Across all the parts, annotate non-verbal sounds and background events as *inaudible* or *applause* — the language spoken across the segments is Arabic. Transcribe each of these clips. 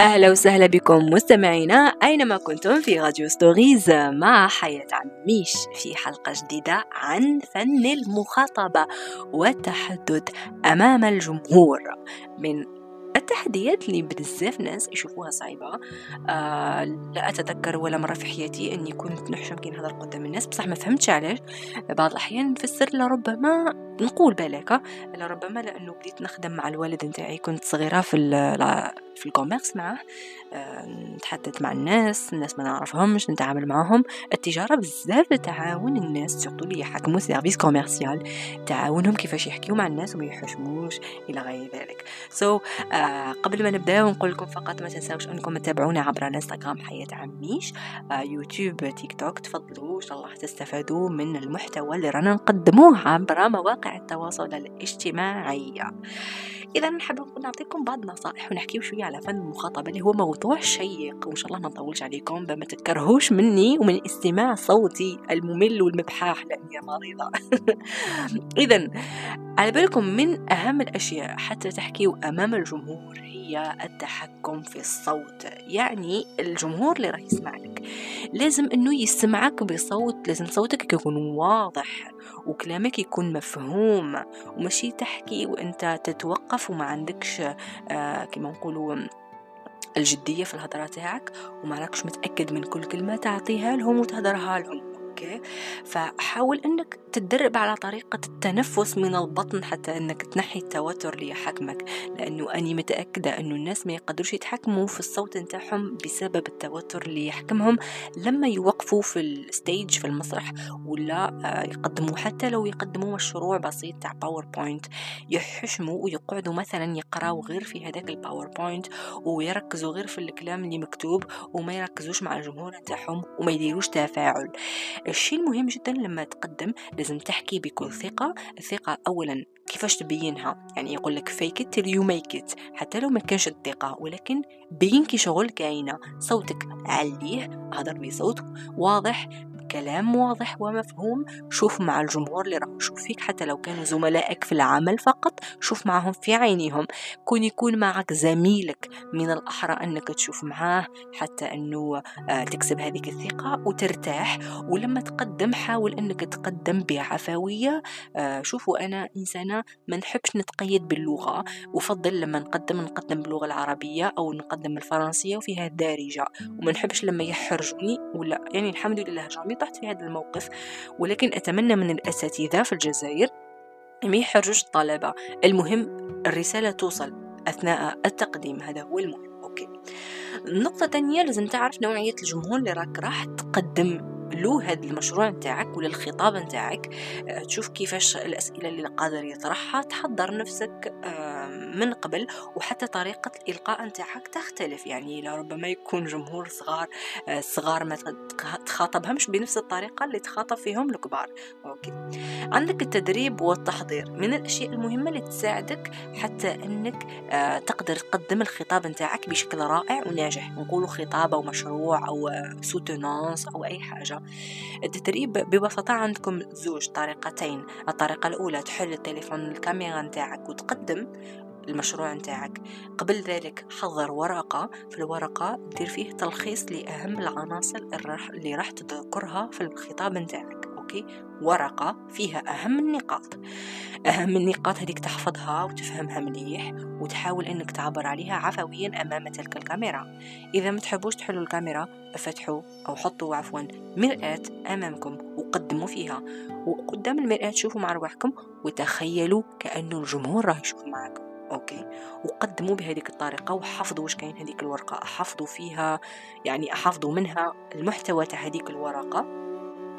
أهلا وسهلا بكم مستمعينا أينما كنتم في راديو ستوريز مع حياة عميش في حلقة جديدة عن فن المخاطبة والتحدث أمام الجمهور من التحديات اللي بزاف ناس يشوفوها صعيبة. آه لا أتذكر ولا مرة في حياتي أني كنت نحشم كي نهضر قدام الناس. بصح ما فهمتش علاش. بعض الأحيان نفسر لربما نقول بالك لربما لأنه بديت نخدم مع الوالد نتاعي. كنت صغيرة في في ال commerce معاه. نتحدث مع الناس الناس ما نعرفهمش نتعامل معهم التجارة بزاف تعاون الناس surtout اللي يحكموا service commercial تعاونهم كيفاش يحكيو مع الناس وما يحشموش إلى غير ذلك. so so, آه قبل ما نبدأ نقول لكم فقط ما تنساوش أنكم تتابعونا عبر الإنستغرام حياة عميش آه يوتيوب تيك توك تفضلوا إن شاء الله تستفادوا من المحتوى اللي رانا نقدموه عبر مواقع التواصل الاجتماعي. إذا نحب نعطيكم بعض النصائح ونحكيو شوية على فن المخاطبة اللي هو موضوع شيق وإن شاء الله ما نطولش عليكم بما تكرهوش مني ومن استماع صوتي الممل والمبحاح لأني مريضة. *laughs* إذا على بالكم من أهم الأشياء حتى تحكيوا أمام الجمهور هي التحكم في الصوت. يعني الجمهور اللي راح يسمع لك لازم إنه يسمعك بصوت لازم صوتك يكون واضح. وكلامك يكون مفهوم ومشي تحكي وأنت تتوقف وما عندكش آه كما نقولوا الجدية في الهضرة تاعك وما راكش متأكد من كل كلمة تعطيها لهم وتهدرها لهم أوكي؟ فحاول أنك تتدرب على طريقة التنفس من البطن حتى أنك تنحي التوتر اللي يحكمك لأنه أني متأكدة أنه الناس ما يقدروش يتحكموا في الصوت نتاعهم بسبب التوتر اللي يحكمهم لما يوقفوا في ال stage في المسرح ولا آه، يقدموا حتى لو يقدموا مشروع بسيط تاع PowerPoint يحشموا ويقعدوا مثلا يقراوا غير في هذاك ال PowerPoint ويركزوا غير في الكلام اللي مكتوب وما يركزوش مع الجمهور نتاعهم وما يديروش تفاعل. الشيء المهم جدا لما تقدم لازم تحكي بكل ثقة. الثقة أولا كيفاش تبينها؟ يعني يقول لك fake it you make it. حتى لو ما كانش الثقة ولكن بين كي شغل كاينة. صوتك عليه هضر بصوت واضح. كلام واضح ومفهوم. شوف مع الجمهور اللي راح يشوف فيك حتى لو كانوا زملائك في العمل فقط شوف معهم في عينيهم. كون يكون معك زميلك من الأحرى أنك تشوف معاه حتى أنه آه، تكسب هذه الثقة وترتاح. ولما تقدم حاول أنك تقدم بعفوية. آه، شوفوا أنا إنسانة ما نحبش نتقيد باللغة. وفضل لما نقدم نقدم باللغة العربية أو نقدم الفرنسية وفيها دارجة. وما نحبش لما يحرجوني ولا يعني الحمد لله جامي طحت في هذا الموقف ولكن أتمنى من الأساتذة في الجزائر ما يحرجوش الطلبة. المهم الرسالة توصل أثناء التقديم. هذا هو المهم. أوكي. النقطة الثانية لازم تعرف نوعية الجمهور اللي راك راح تقدم له هذا المشروع نتاعك ولا الخطاب نتاعك. آه، تشوف كيفاش الأسئلة اللي قادر يطرحها تحضر نفسك. من قبل وحتى طريقة الإلقاء نتاعك تختلف. يعني لربما يكون جمهور صغار آه، صغار ما تخاطبهمش بنفس الطريقة اللي تخاطب فيهم الكبار. أوكي. عندك التدريب والتحضير. من الأشياء المهمة اللي تساعدك حتى أنك آه، تقدر تقدم الخطاب نتاعك بشكل رائع وناجح. نقولوا خطاب أو مشروع أو soutenance أو أي حاجة. التدريب ببساطة عندكم زوج طريقتين. الطريقة الأولى تحل التليفون الكاميرا نتاعك وتقدم. المشروع نتاعك. قبل ذلك حضر ورقة في الورقة دير فيه تلخيص لأهم العناصر اللي راح تذكرها في الخطاب نتاعك okay؟ ورقة فيها أهم النقاط. أهم النقاط هذيك تحفظها وتفهمها مليح وتحاول أنك تعبر عليها عفويا أمام تلك الكاميرا. إذا ما تحبوش تحلوا الكاميرا فتحوا أو حطوا عفوا مرآة أمامكم وقدموا فيها. وقدام المرآة شوفوا مع رواحكم وتخيلوا كأنه الجمهور راه يشوف معكم أوكي. وقدموا بهذيك الطريقة وحفظوا واش كاين هذيك الورقة. حفظوا فيها يعني حفظوا منها المحتوى تاع هذيك الورقة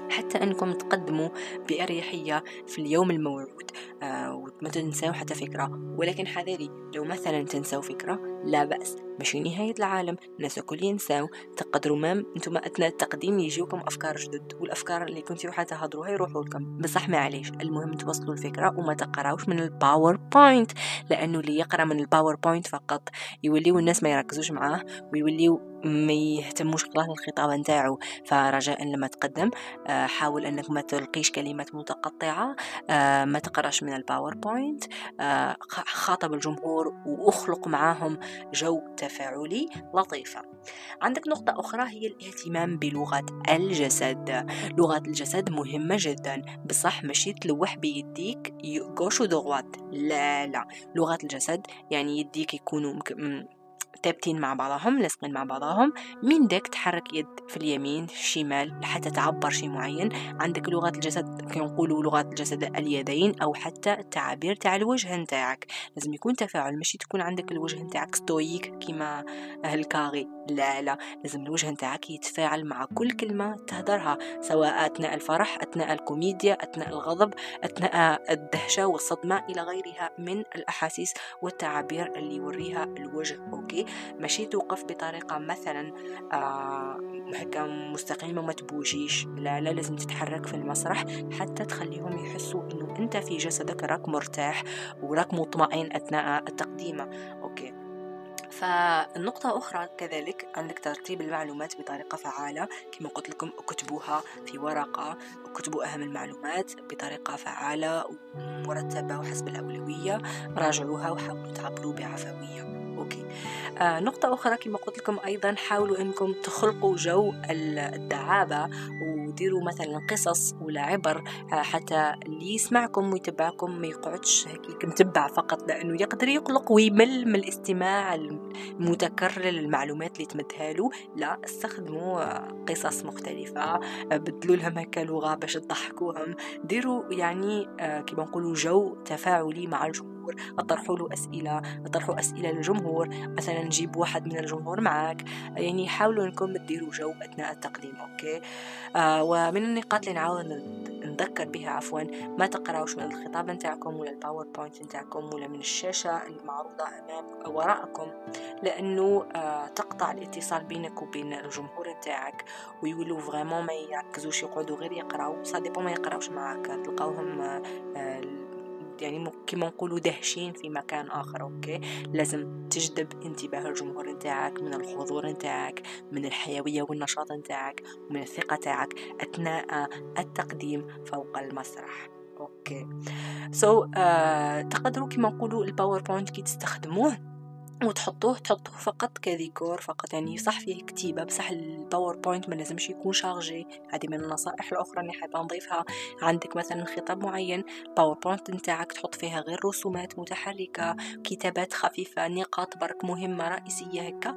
حتى أنكم تقدموا بأريحية في اليوم الموعود آه وما تنسوا حتى فكرة. ولكن حذري لو مثلا تنسوا فكرة لا بأس. ماشي نهاية العالم الناس الكل ينساو. تقدروا même أنتم أثناء التقديم يجيوكم أفكار جدد والأفكار اللي كنتوا حتهضروها يروحوا لكم. بصح ما عليش المهم توصلوا الفكرة وما تقراوش من ال PowerPoint لأنه اللي يقرأ من ال PowerPoint فقط. يوليو الناس ما يركزوش معاه ويوليو ما يهتموش خلاص الخطاب نتاعو. فرجاء لما تقدم آه، حاول أنك ما تلقيش كلمات متقطعة آه، ما تقراش من PowerPoint آه، خاطب الجمهور وأخلق معاهم جو تفاعل تفاعلي لطيفة. عندك نقطة أخرى هي الاهتمام بلغة الجسد. لغة الجسد مهمة جدا. بصح ماشي تلوح بيديك gauche و droite لا لا. لغة الجسد يعني يديك يكونوا ثابتين مع بعضهم لاصقين مع بعضهم. من ذاك تحرك يد في اليمين في الشمال حتى تعبر شيء معين؟ عندك لغة الجسد كنقولوا لغة الجسد اليدين أو حتى التعابير تاع الوجه نتاعك. لازم يكون تفاعل ماشي تكون عندك الوجه نتاعك ستويك كيما الكاغي لا لا لازم الوجه نتاعك يتفاعل مع كل كلمة تهدرها سواء أثناء الفرح أثناء الكوميديا أثناء الغضب أثناء الدهشة والصدمة إلى غيرها من الأحاسيس والتعابير اللي يوريها الوجه ماشي توقف بطريقة مثلا آه هكا مستقيمة وما تبوجيش. لا لا لازم تتحرك في المسرح حتى تخليهم يحسوا إنه أنت في جسدك راك مرتاح وراك مطمئن أثناء التقديمة. أوكي. فالنقطة أخرى كذلك عندك ترتيب المعلومات بطريقة فعالة كما قلت لكم اكتبوها في ورقة اكتبوا أهم المعلومات بطريقة فعالة ومرتبة وحسب الأولوية راجعوها وحاولوا تعبروا بعفوية. آه نقطة أخرى كما قلت لكم أيضا حاولوا أنكم تخلقوا جو الدعابة وديروا مثلا قصص ولا عبر آه حتى اللي يسمعكم ويتبعكم ما يقعدش هيك متبع فقط لأنه يقدر يقلق ويمل من الاستماع المتكرر للمعلومات اللي تمدها لا استخدموا قصص مختلفة آه بدلوا لهم هكا لغة باش تضحكوهم. ديروا يعني آه كما نقولوا جو تفاعلي مع الجمهور. الجمهور اطرحوا له أسئلة اطرحوا أسئلة للجمهور مثلا نجيب واحد من الجمهور معك يعني حاولوا إنكم تديروا جو أثناء التقديم okay؟ آه ومن النقاط اللي نعاود نذكر بها عفوا ما تقراوش من الخطاب نتاعكم ولا ال PowerPoint نتاعكم ولا من الشاشة المعروضة أمام وراءكم لأنه آه تقطع الاتصال بينك وبين الجمهور نتاعك ويولوا vraiment ما يركزوش يقعدوا غير يقراو صادقوا ما يقراوش معك تلقاوهم آه يعني كما نقولوا دهشين في مكان آخر okay؟ لازم تجذب انتباه الجمهور نتاعك من الحضور نتاعك من الحيوية والنشاط نتاعك من الثقة نتاعك أثناء التقديم فوق المسرح okay؟ so, uh, تقدروا كما نقولوا ال PowerPoint كي تستخدموه وتحطوه تحطوه فقط كديكور فقط يعني صح فيه كتيبة بصح ال PowerPoint ما لازمش يكون chargé. هذه من النصائح الأخرى اللي حابة نضيفها. عندك مثلا خطاب معين PowerPoint نتاعك تحط فيها غير رسومات متحركة كتابات خفيفة نقاط برك مهمة رئيسية هكا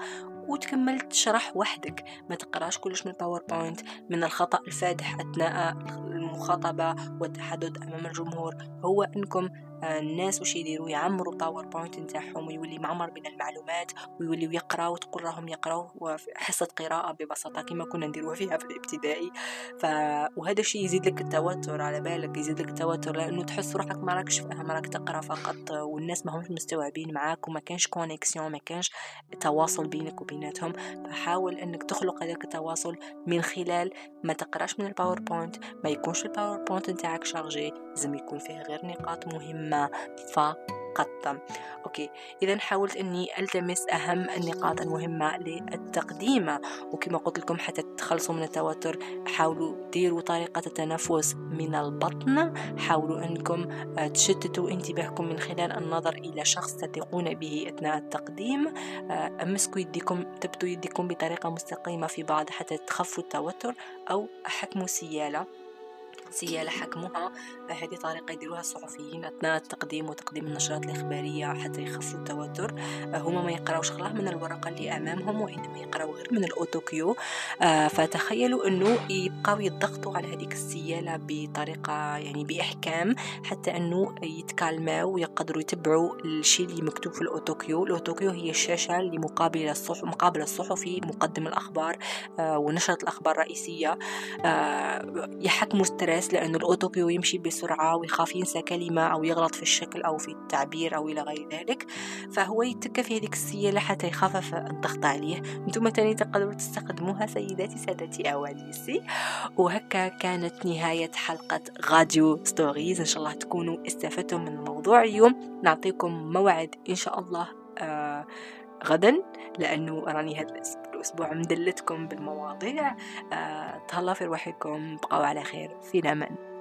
وتكمل تشرح وحدك. ما تقراش كلش من ال PowerPoint من الخطأ الفادح أثناء المخاطبة والتحدث أمام الجمهور. هو أنكم الناس وش يديروا؟ يعمروا ال PowerPoint نتاعهم ويولي معمر من المعلومات ويوليو يقراو تقول راهم يقراو حصة قراءة ببساطة كما كنا نديروها فيها في الابتدائي. ف... وهذا الشيء يزيد لك التوتر على بالك يزيد لك التوتر لأنه تحس روحك ما راكش فاهم راك تقرأ فقط والناس ما همش مستوعبين معاك وما كانش connexion ما كانش تواصل بينك وبيناتهم. فحاول إنك تخلق هذاك التواصل من خلال ما تقراش من ال PowerPoint ما يكونش ال PowerPoint نتاعك chargé لازم يكون فيه غير نقاط مهمة فقط. okay. إذا حاولت أني ألتمس أهم النقاط المهمة للتقديم. وكما قلت لكم حتى تخلصوا من التوتر حاولوا ديروا طريقة التنفس من البطن. حاولوا أنكم آه، تشتتوا انتباهكم من خلال النظر إلى شخص تثقون به أثناء التقديم. آه، أمسكوا يديكم تبتوا يديكم بطريقة مستقيمة في بعض حتى تخفوا التوتر أو حكموا سيالة. سيالة حكمها هذه طريقة يديروها الصحفيين أثناء التقديم وتقديم النشرات الإخبارية حتى يخفوا التوتر هما ما يقراوش غير من الورقة اللي أمامهم وإنما يقراو غير من ال autocue. آه، فتخيلوا أنه يبقاو يضغطوا على هذيك السيالة بطريقة يعني بإحكام حتى أنه يت calmaw ويقدروا يتبعوا الشيء اللي مكتوب في ال autocue. ال autocue هي الشاشة اللي مقابل الصحف مقابل الصحفي مقدم الأخبار آه، ونشرة الأخبار الرئيسية. آه، يحكموا stress لأنه ال autocue يمشي بسرعة ويخاف ينسى كلمة أو يغلط في الشكل أو في التعبير أو إلى غير ذلك. فهو يتكى في هذيك السيالة حتى يخفف الضغط عليه. أنتم تاني تقدروا تستخدموها سيداتي سادتي أوانيسي. وهكا كانت نهاية حلقة راديو ستوريز. إن شاء الله تكونوا استفدتم من الموضوع اليوم. نعطيكم موعد إن شاء الله آه غدا لأنه راني هذا الأسبوع مدلتكم بالمواضيع. آه تهلا في روحكم بقوا على خير. في الأمان